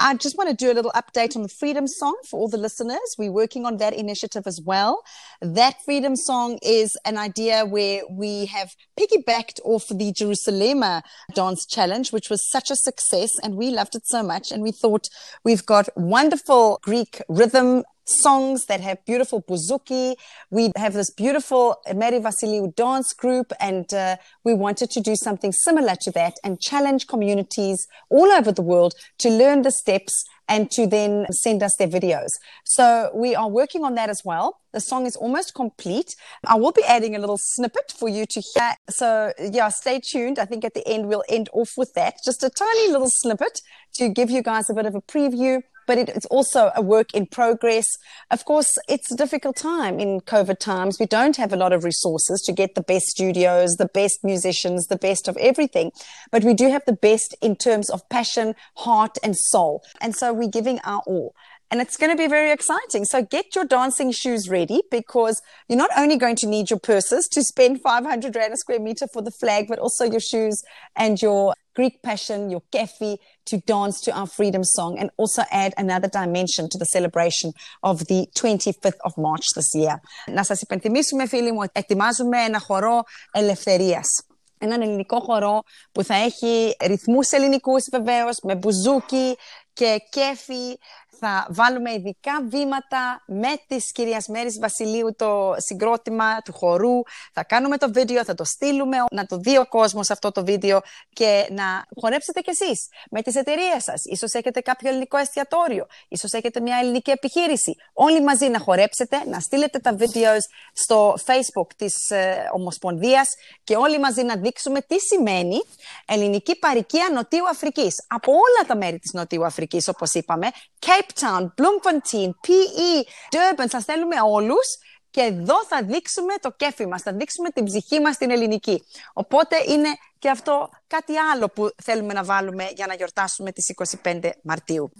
I just want to do a little update on the Freedom Song for all the listeners. We're working on that initiative as well. That Freedom Song is an idea where we have piggybacked off the Jerusalema Dance Challenge, which was such a success, and we loved it so much. And we thought we've got wonderful Greek rhythm songs that have beautiful bouzouki. We have this beautiful Mary Vasiliou dance group, and uh, we wanted to do something similar to that and challenge communities all over the world to learn the steps and to then send us their videos. So we are working on that as well. The song is almost complete. I will be adding a little snippet for you to hear. So yeah, stay tuned. I think at the end we'll end off with that. Just a tiny little snippet to give you guys a bit of a preview but it, it's also a work in progress. Of course, it's a difficult time in COVID times. We don't have a lot of resources to get the best studios, the best musicians, the best of everything, but we do have the best in terms of passion, heart, and soul. And so we're giving our all and it's going to be very exciting. So get your dancing shoes ready because you're not only going to need your purses to spend 500 rand a square meter for the flag, but also your shoes and your Greek passion, your kefi to dance to our freedom song and also add another dimension to the celebration of the 25th of March this year. Να σας υπενθυμίσουμε φίλοι μου, ετοιμάζουμε ένα χορό ελευθερίας. Έναν ελληνικό χορό που θα έχει ρυθμούς ελληνικούς βεβαίως, με μπουζούκι και κέφι, θα βάλουμε ειδικά βήματα με της κυρίας Μέρης Βασιλείου το συγκρότημα του χορού. Θα κάνουμε το βίντεο, θα το στείλουμε, να το δει ο κόσμος αυτό το βίντεο και να χορέψετε κι εσείς με τις εταιρείες σας. Ίσως έχετε κάποιο ελληνικό εστιατόριο, ίσως έχετε μια ελληνική επιχείρηση. Όλοι μαζί να χορέψετε, να στείλετε τα βίντεος στο facebook της ε, Ομοσπονδίας και όλοι μαζί να δείξουμε τι σημαίνει ελληνική παροικία Νοτιού Αφρικής. Από όλα τα μέρη της Νοτιού Αφρικής, όπως είπαμε, Cape Town, Bloemfontein, PE, Durban, σας θέλουμε όλους και εδώ θα δείξουμε το κέφι μας, θα δείξουμε την ψυχή μας την ελληνική. Οπότε είναι και αυτό κάτι άλλο που θέλουμε να βάλουμε για να γιορτάσουμε τις 25 Μαρτίου.